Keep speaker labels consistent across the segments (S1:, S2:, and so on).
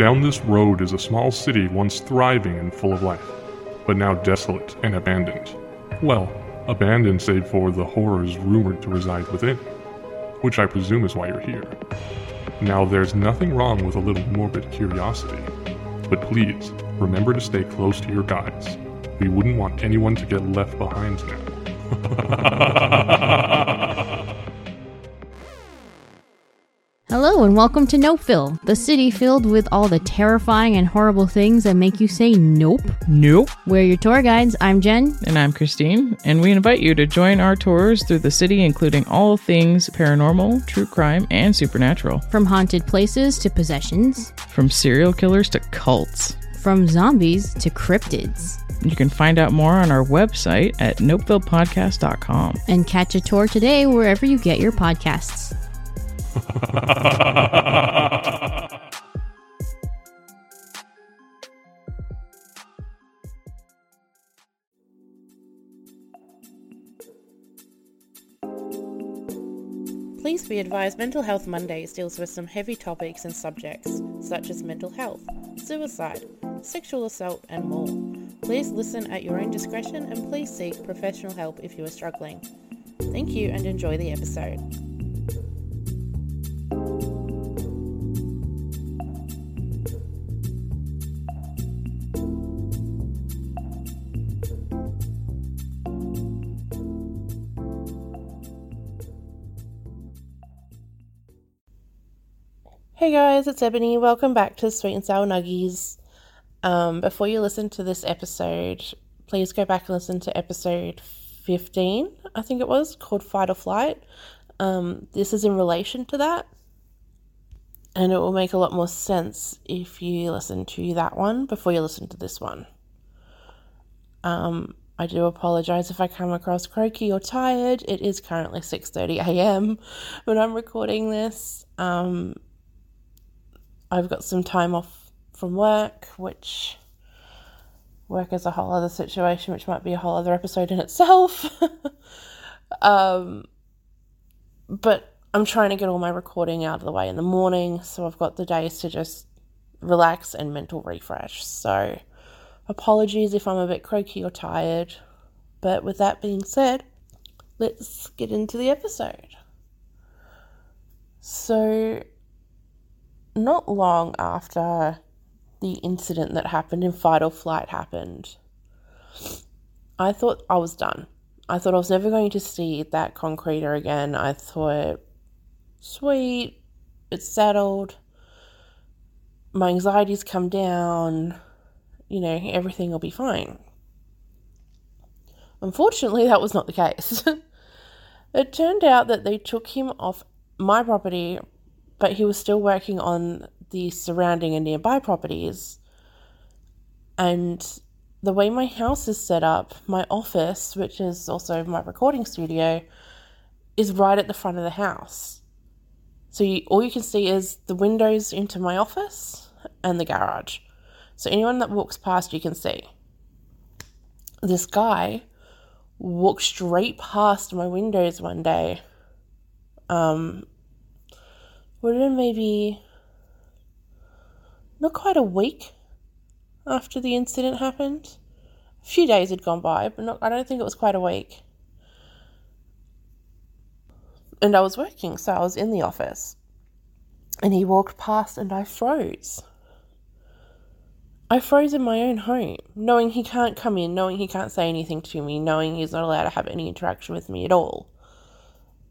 S1: Down this road is a small city once thriving and full of life, but now desolate and abandoned. Well, abandoned save for the horrors rumored to reside within, which I presume is why you're here. Now, there's nothing wrong with a little morbid curiosity, but please remember to stay close to your guides. We wouldn't want anyone to get left behind now.
S2: Hello and welcome to Nopeville, the city filled with all the terrifying and horrible things that make you say nope.
S3: Nope.
S2: We're your tour guides. I'm Jen.
S3: And I'm Christine, and we invite you to join our tours through the city, including all things paranormal, true crime, and supernatural.
S2: From haunted places to possessions,
S3: From serial killers to cults.
S2: from zombies to cryptids.
S3: You can find out more on our website at nopevillepodcast.com.
S2: And catch a tour today wherever you get your podcasts.
S4: Please be advised Mental Health Mondays deals with some heavy topics and subjects, such as mental health, suicide, sexual assault, and more. Please listen at your own discretion and please seek professional help if you are struggling. Thank you and enjoy the episode. Hey guys, it's Ebony. Welcome back to Sweet and Sour Nuggiez. Um, before you listen to this episode, please go back and listen to episode 15, I think it was, called Fight or Flight. Um, this is in relation to that, and it will make a lot more sense if you listen to that one before you listen to this one. Um, I do apologize if I come across croaky or tired. It is currently 6:30 a.m. when I'm recording this. Um, I've got some time off from work, which work is a whole other situation, which might be a whole other episode in itself. um, but I'm trying to get all my recording out of the way in the morning, so I've got the days to just relax and mental refresh. So, apologies if I'm a bit croaky or tired. But with that being said, let's get into the episode. So, not long after the incident that happened in Fight or Flight happened, I thought I was done. I thought I was never going to see that concreter again. I thought, sweet, it's settled. My anxiety's come down. You know, everything will be fine. Unfortunately, that was not the case. it turned out that they took him off my property but he was still working on the surrounding and nearby properties. And the way my house is set up, my office, which is also my recording studio, is right at the front of the house. So you, all you can see is the windows into my office and the garage. So anyone that walks past, you can see. This guy walked straight past my windows one day. Um, been maybe not quite a week after the incident happened. A few days had gone by, but not, I don't think it was quite a week. And I was working, so I was in the office. And he walked past, and I froze. I froze in my own home, knowing he can't come in, knowing he can't say anything to me, knowing he's not allowed to have any interaction with me at all.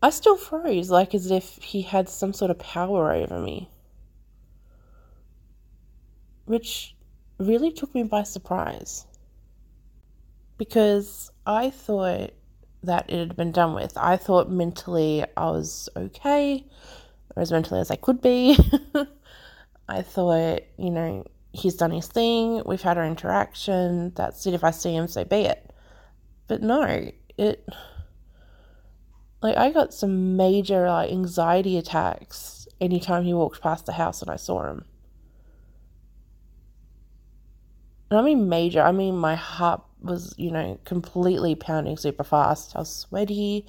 S4: I still froze, like as if he had some sort of power over me. Which really took me by surprise. Because I thought that it had been done with. I thought mentally I was okay, or as mentally as I could be. I thought, you know, he's done his thing, we've had our interaction, that's it. If I see him, so be it. But no, it like I got some major like anxiety attacks anytime he walked past the house and I saw him. And I mean major, I mean my heart was, you know, completely pounding super fast. I was sweaty,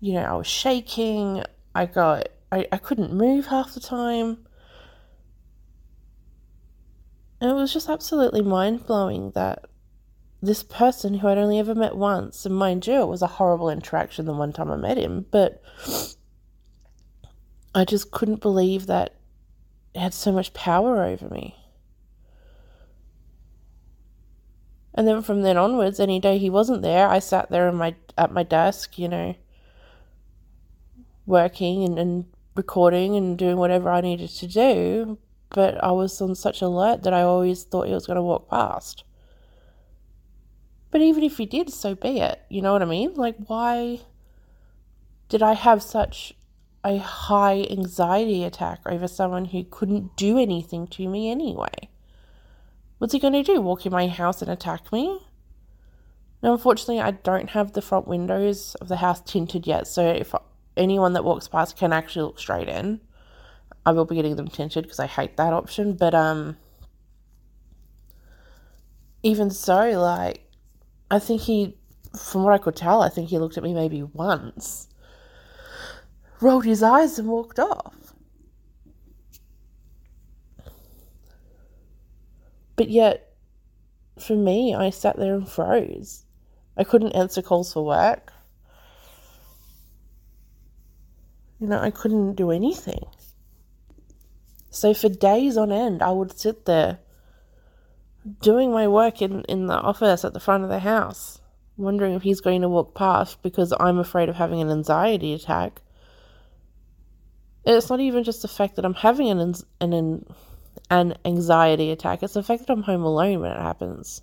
S4: you know, I was shaking. I got I, I couldn't move half the time. And it was just absolutely mind blowing that this person who I'd only ever met once, and mind you, it was a horrible interaction the one time I met him, but I just couldn't believe that it had so much power over me. And then from then onwards, any day he wasn't there, I sat there in my at my desk, you know, working and, and recording and doing whatever I needed to do. But I was on such alert that I always thought he was going to walk past. But even if he did, so be it. You know what I mean? Like, why did I have such a high anxiety attack over someone who couldn't do anything to me anyway? What's he going to do? Walk in my house and attack me? Now, unfortunately, I don't have the front windows of the house tinted yet, so if anyone that walks past can actually look straight in, I will be getting them tinted because I hate that option. But um, even so, like, I think he, from what I could tell, I think he looked at me maybe once, rolled his eyes, and walked off. But yet, for me, I sat there and froze. I couldn't answer calls for work. You know, I couldn't do anything. So for days on end, I would sit there doing my work in, in the office at the front of the house, wondering if he's going to walk past because I'm afraid of having an anxiety attack. It's not even just the fact that I'm having an, an, an anxiety attack, it's the fact that I'm home alone when it happens.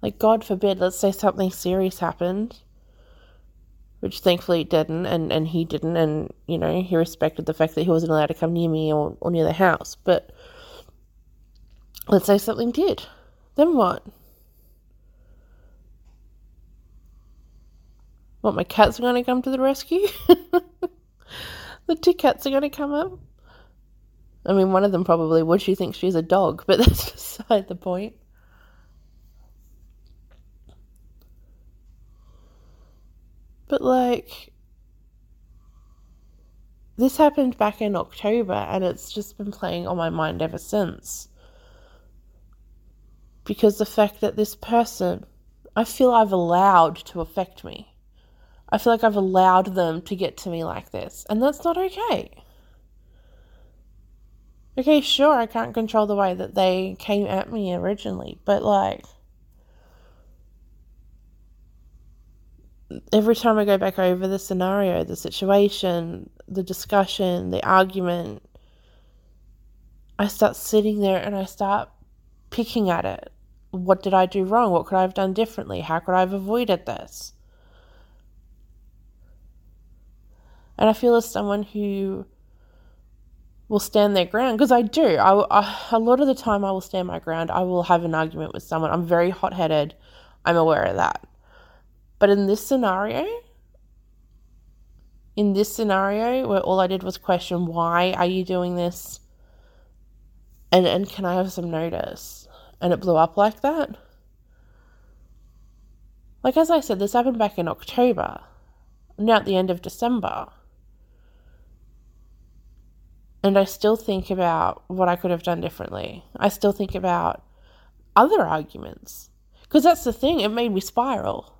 S4: Like, God forbid, let's say something serious happened, which thankfully it didn't, and, and he didn't, and, you know, he respected the fact that he wasn't allowed to come near me or, or near the house. But let's say something did. Then what? What, my cats are going to come to the rescue? the two cats are going to come up? I mean, one of them probably would. She thinks she's a dog, but that's beside the point. But, like, this happened back in October, and it's just been playing on my mind ever since. Because the fact that this person, I feel I've allowed to affect me. I feel like I've allowed them to get to me like this, and that's not okay. Okay, sure, I can't control the way that they came at me originally, but like, every time I go back over the scenario, the situation, the discussion, the argument, I start sitting there and I start picking at it. What did I do wrong? What could I have done differently? How could I have avoided this? And I feel as someone who will stand their ground because I do. I, I, a lot of the time, I will stand my ground. I will have an argument with someone. I'm very hot headed. I'm aware of that. But in this scenario, in this scenario where all I did was question why are you doing this and and can I have some notice and it blew up like that. Like as I said this happened back in October now at the end of December. And I still think about what I could have done differently. I still think about other arguments. Because that's the thing it made me spiral.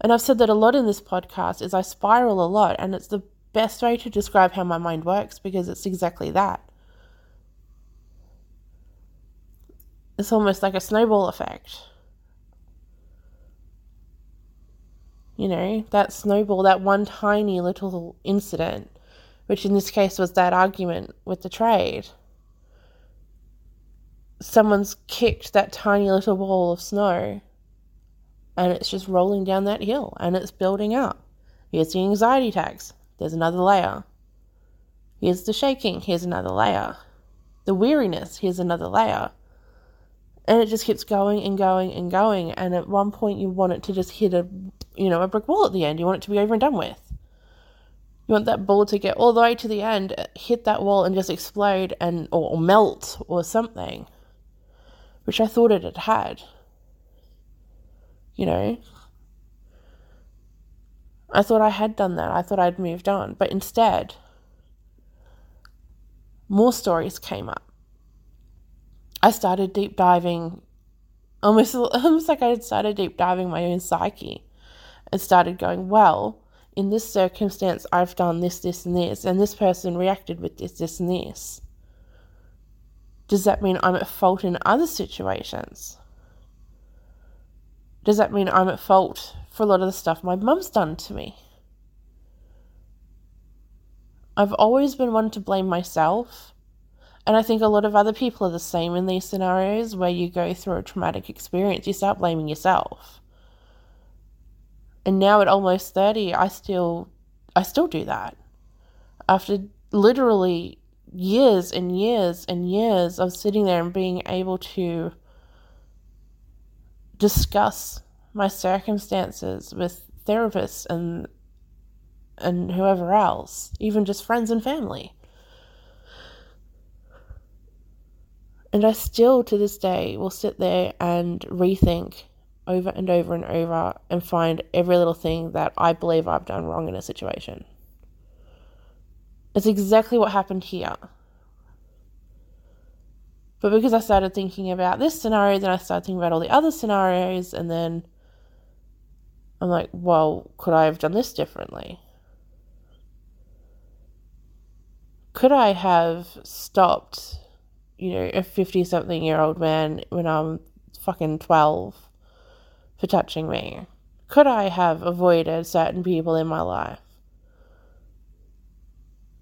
S4: And I've said that a lot in this podcast is I spiral a lot and it's the best way to describe how my mind works because it's exactly that. It's almost like a snowball effect. You know, that snowball, that one tiny little incident, which in this case was that argument with the trade. Someone's kicked that tiny little ball of snow and it's just rolling down that hill and it's building up. Here's the anxiety attacks. There's another layer. Here's the shaking. Here's another layer. The weariness. Here's another layer. And it just keeps going and going and going. And at one point, you want it to just hit a, you know, a brick wall at the end. You want it to be over and done with. You want that ball to get all the way to the end, hit that wall, and just explode and or, or melt or something, which I thought it had had you know. I thought I had done that. I thought I'd moved on. But instead, more stories came up. I started deep diving, almost, almost like I had started deep diving my own psyche and started going, well, in this circumstance, I've done this, this, and this, and this person reacted with this, this, and this. Does that mean I'm at fault in other situations? Does that mean I'm at fault for a lot of the stuff my mum's done to me? I've always been one to blame myself. And I think a lot of other people are the same in these scenarios where you go through a traumatic experience, you start blaming yourself. And now at almost 30, I still I still do that. After literally years and years and years of sitting there and being able to discuss my circumstances with therapists and and whoever else, even just friends and family. And I still to this day will sit there and rethink over and over and over and find every little thing that I believe I've done wrong in a situation. It's exactly what happened here. But because I started thinking about this scenario, then I started thinking about all the other scenarios, and then I'm like, well, could I have done this differently? Could I have stopped, you know, a 50 something year old man when I'm fucking 12 for touching me? Could I have avoided certain people in my life?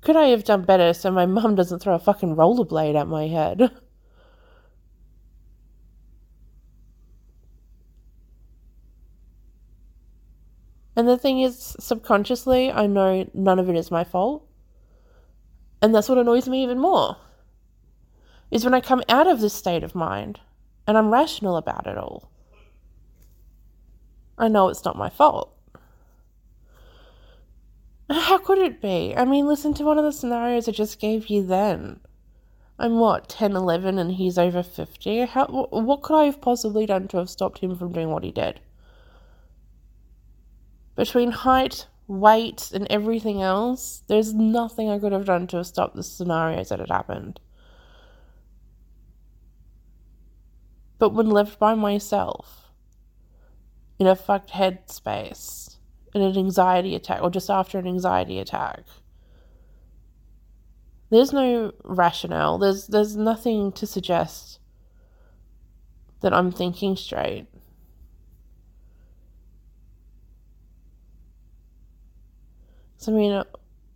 S4: Could I have done better so my mum doesn't throw a fucking rollerblade at my head? And the thing is, subconsciously, I know none of it is my fault. And that's what annoys me even more. Is when I come out of this state of mind and I'm rational about it all. I know it's not my fault. How could it be? I mean, listen to one of the scenarios I just gave you then. I'm what, 10, 11, and he's over 50? How, what could I have possibly done to have stopped him from doing what he did? Between height, weight, and everything else, there's nothing I could have done to have stopped the scenarios that had happened. But when left by myself, in a fucked headspace, in an anxiety attack or just after an anxiety attack. There's no rationale. There's there's nothing to suggest that I'm thinking straight. So I mean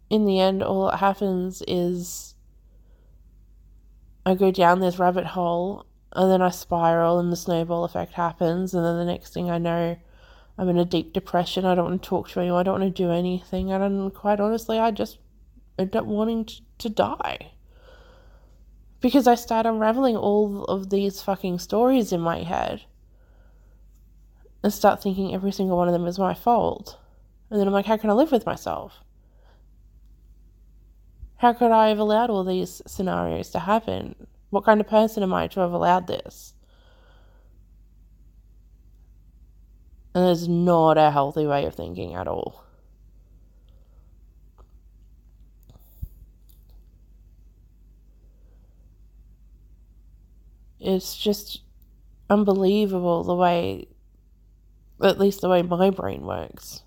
S4: in the end all that happens is I go down this rabbit hole and then I spiral and the snowball effect happens and then the next thing I know I'm in a deep depression. I don't want to talk to anyone. I don't want to do anything. And quite honestly, I just end up wanting to, to die. Because I start unraveling all of these fucking stories in my head and start thinking every single one of them is my fault. And then I'm like, how can I live with myself? How could I have allowed all these scenarios to happen? What kind of person am I to have allowed this? And it's not a healthy way of thinking at all. It's just unbelievable the way, at least the way my brain works.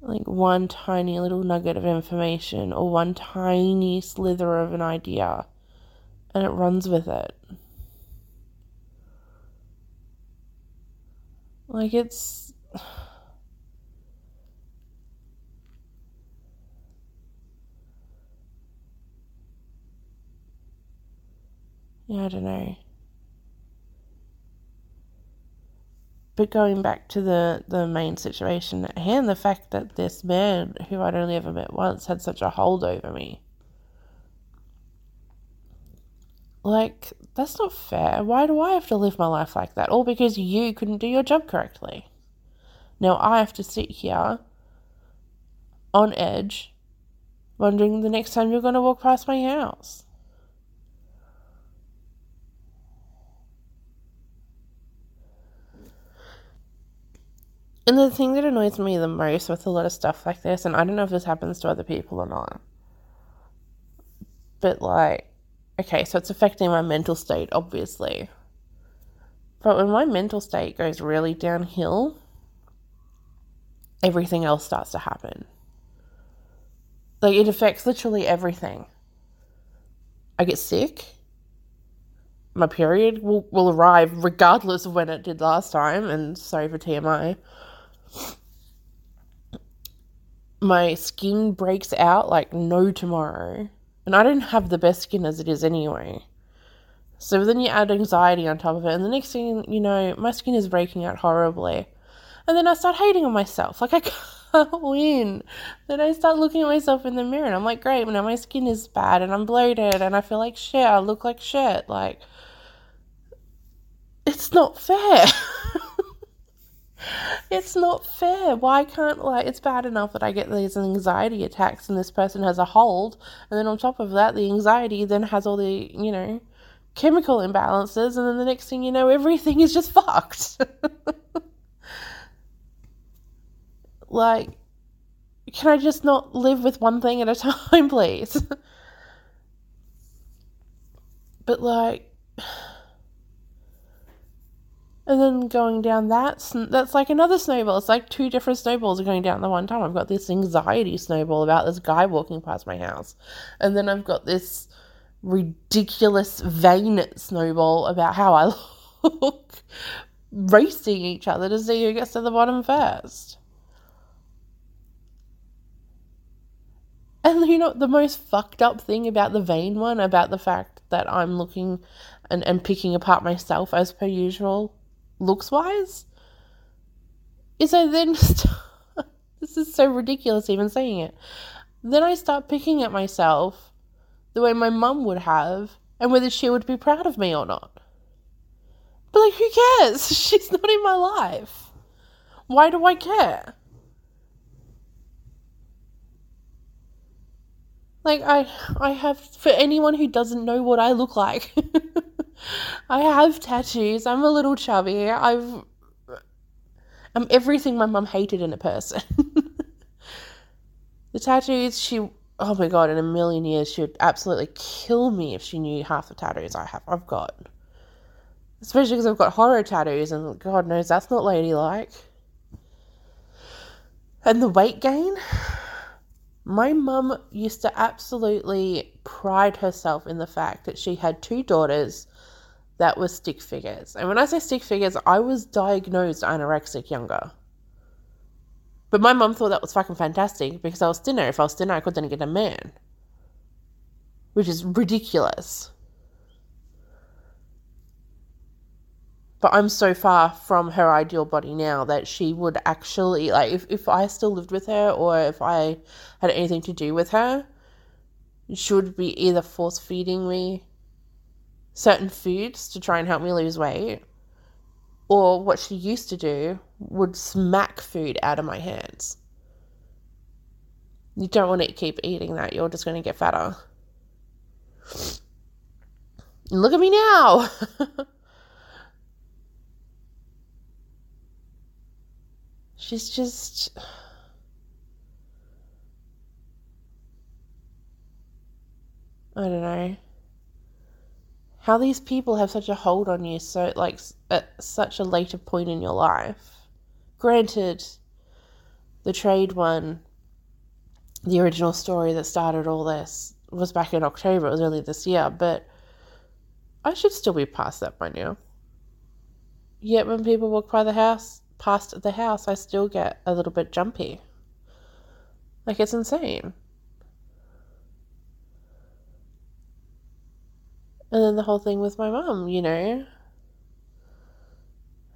S4: Like one tiny little nugget of information or one tiny slither of an idea and it runs with it. Like it's. Yeah, I don't know. But going back to the, the main situation at hand, the fact that this man, who I'd only ever met once, had such a hold over me Like, that's not fair. Why do I have to live my life like that? All because you couldn't do your job correctly. Now I have to sit here on edge, wondering the next time you're going to walk past my house. And the thing that annoys me the most with a lot of stuff like this, and I don't know if this happens to other people or not, But like, okay, so it's affecting my mental state, obviously. But when my mental state goes really downhill, everything else starts to happen. Like, it affects literally everything. I get sick. My period will, will arrive regardless of when it did last time, and sorry for TMI. My skin breaks out like no tomorrow. And I don't have the best skin as it is anyway. So then you add anxiety on top of it, and the next thing you know, my skin is breaking out horribly. And then I start hating on myself. Like, I can't win. Then I start looking at myself in the mirror, and I'm like, great, now my skin is bad, and I'm bloated, and I feel like shit. I look like shit. Like, it's not fair. it's not fair. Why can't like it's bad enough that I get these anxiety attacks and this person has a hold, and then on top of that, the anxiety then has all the you know chemical imbalances, and then the next thing you know, everything is just fucked. like, can I just not live with one thing at a time, please? but like and then going down that that's like another snowball. It's like two different snowballs are going down the one time. I've got this anxiety snowball about this guy walking past my house. And then i've got this ridiculous vain snowball about how i look racing each other to see who gets to the bottom first. And you know the most fucked up thing about the vain one about the fact that i'm looking and, and picking apart myself as per usual looks wise is I then this is so ridiculous even saying it. Then I start picking at myself the way my mum would have and whether she would be proud of me or not. But like who cares? She's not in my life. Why do I care? Like I I have for anyone who doesn't know what I look like I have tattoos. I'm a little chubby. I've I'm everything my mum hated in a person. the tattoos, she oh my god, in a million years she would absolutely kill me if she knew half the tattoos I have I've got. Especially because I've got horror tattoos and God knows that's not ladylike. And the weight gain. My mum used to absolutely pride herself in the fact that she had two daughters that was stick figures. And when I say stick figures, I was diagnosed anorexic younger. But my mum thought that was fucking fantastic because I was thinner. If I was thinner, I could then get a man. Which is ridiculous. But I'm so far from her ideal body now that she would actually, like, if, if I still lived with her or if I had anything to do with her, she would be either force feeding me certain foods to try and help me lose weight. Or what she used to do would smack food out of my hands. You don't want to keep eating that, you're just going to get fatter. Look at me now! She's just. I don't know how these people have such a hold on you so like at such a later point in your life. Granted the trade one the original story that started all this was back in october it was early this year but i should still be past that by now. Yet when people walk by the house past the house i still get a little bit jumpy. Like it's insane And then the whole thing with my mum, you know.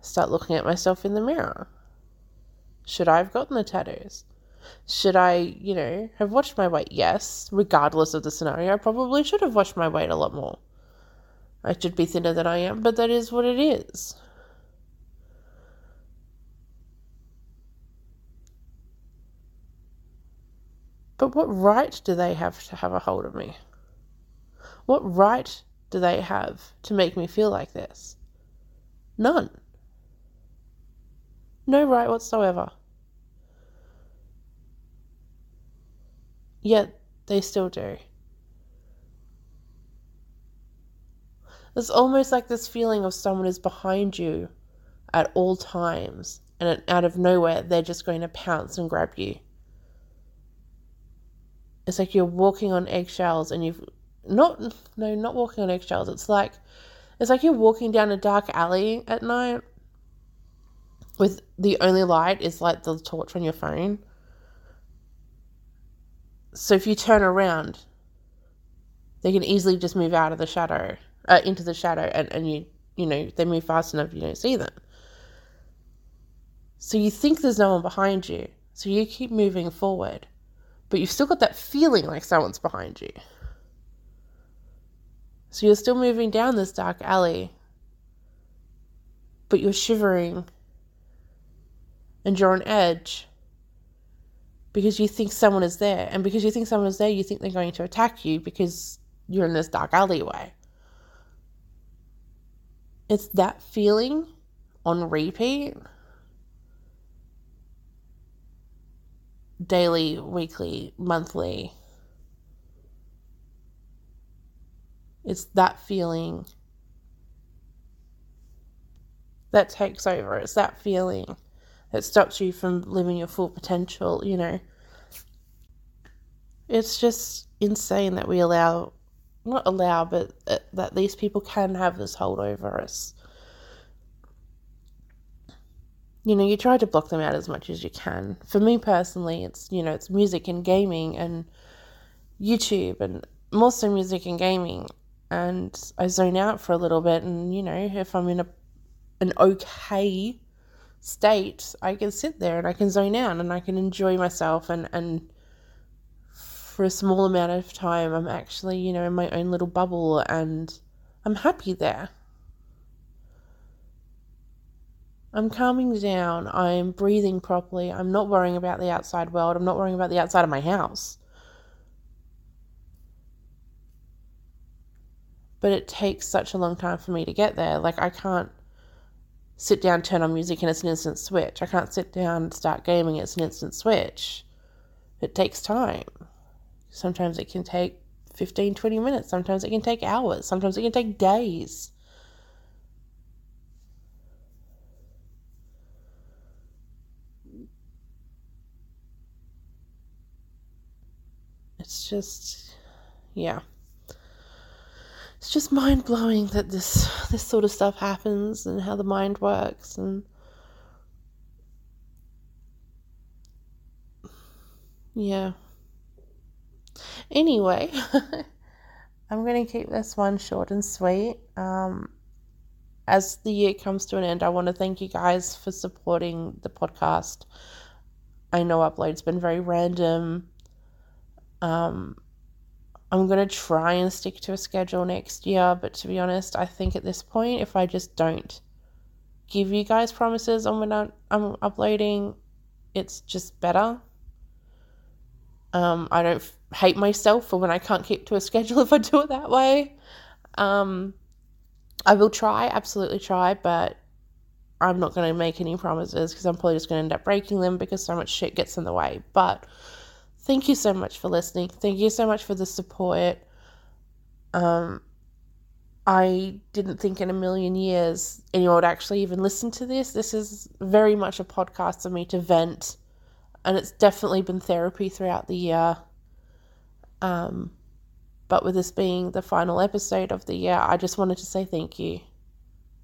S4: Start looking at myself in the mirror. Should I have gotten the tattoos? Should I, you know, have watched my weight? Yes, regardless of the scenario, I probably should have watched my weight a lot more. I should be thinner than I am, but that is what it is. But what right do they have to have a hold of me? What right do they have to make me feel like this? None. No right whatsoever. Yet they still do. It's almost like this feeling of someone is behind you at all times, and out of nowhere, they're just going to pounce and grab you. It's like you're walking on eggshells and you've not, no, not walking on eggshells. It's like, it's like you're walking down a dark alley at night with the only light is like the torch on your phone. So if you turn around, they can easily just move out of the shadow, uh, into the shadow, and, and you, you know, they move fast enough you don't see them. So you think there's no one behind you, so you keep moving forward, but you've still got that feeling like someone's behind you. So you're still moving down this dark alley, but you're shivering and you're on edge because you think someone is there. And because you think someone is there, you think they're going to attack you because you're in this dark alleyway. It's that feeling on repeat daily, weekly, monthly. It's that feeling that takes over. It's that feeling that stops you from living your full potential, you know. It's just insane that we allow, not allow, but that these people can have this hold over us. You know, you try to block them out as much as you can. For me personally, it's, you know, it's music and gaming and YouTube and more so music and gaming. And I zone out for a little bit, and, you know, if I'm in a an okay state, I can sit there and I can zone out and I can enjoy myself and, and for a small amount of time I'm actually, you know, in my own little bubble and I'm happy there. I'm calming down, I'm breathing properly, I'm not worrying about the outside world, I'm not worrying about the outside of my house. But it takes such a long time for me to get there. Like, I can't sit down, turn on music, and it's an instant switch. I can't sit down, and start gaming, it's an instant switch. It takes time. Sometimes it can take 15, 20 minutes. Sometimes it can take hours. Sometimes it can take days. It's just, yeah it's just mind blowing that this this sort of stuff happens and how the mind works and yeah. Anyway, I'm going to keep this one short and sweet. Um, as the year comes to an end, I want to thank you guys for supporting the podcast. I know upload's been very random. Um, I'm going to try and stick to a schedule next year, but to be honest, I think at this point, if I just don't give you guys promises on when I'm uploading, it's just better. Um, I don't f- hate myself for when I can't keep to a schedule if I do it that way. Um, I will try, absolutely try, but I'm not going to make any promises because I'm probably just going to end up breaking them because so much shit gets in the way. But thank you so much for listening. Thank you so much for the support. Um, I didn't think in a million years anyone would actually even listen to this. This is very much a podcast for me to vent, and it's definitely been therapy throughout the year. Um, but with this being the final episode of the year, I just wanted to say thank you.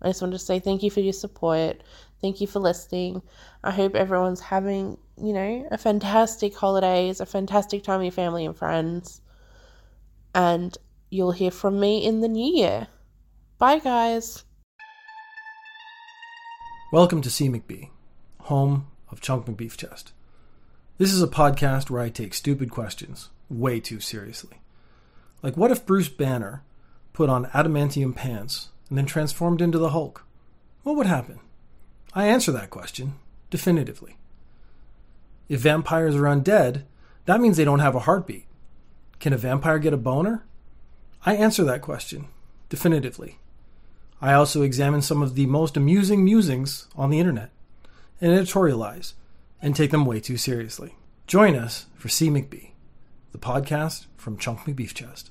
S4: I just wanted to say thank you for your support. Thank you for listening. I hope everyone's having, you know, a fantastic holidays, a fantastic time with your family and friends. And you'll hear from me in the new year. Bye, guys.
S5: Welcome to C McBee, home of Chunk McBeef Chest. This is a podcast where I take stupid questions way too seriously. Like, what if Bruce Banner put on adamantium pants and then transformed into the Hulk? What would happen? I answer that question definitively. If vampires are undead, that means they don't have a heartbeat. Can a vampire get a boner? I answer that question definitively. I also examine some of the most amusing musings on the internet and editorialize and take them way too seriously. Join us for C McBee, the podcast from Chunk McBeef Chest.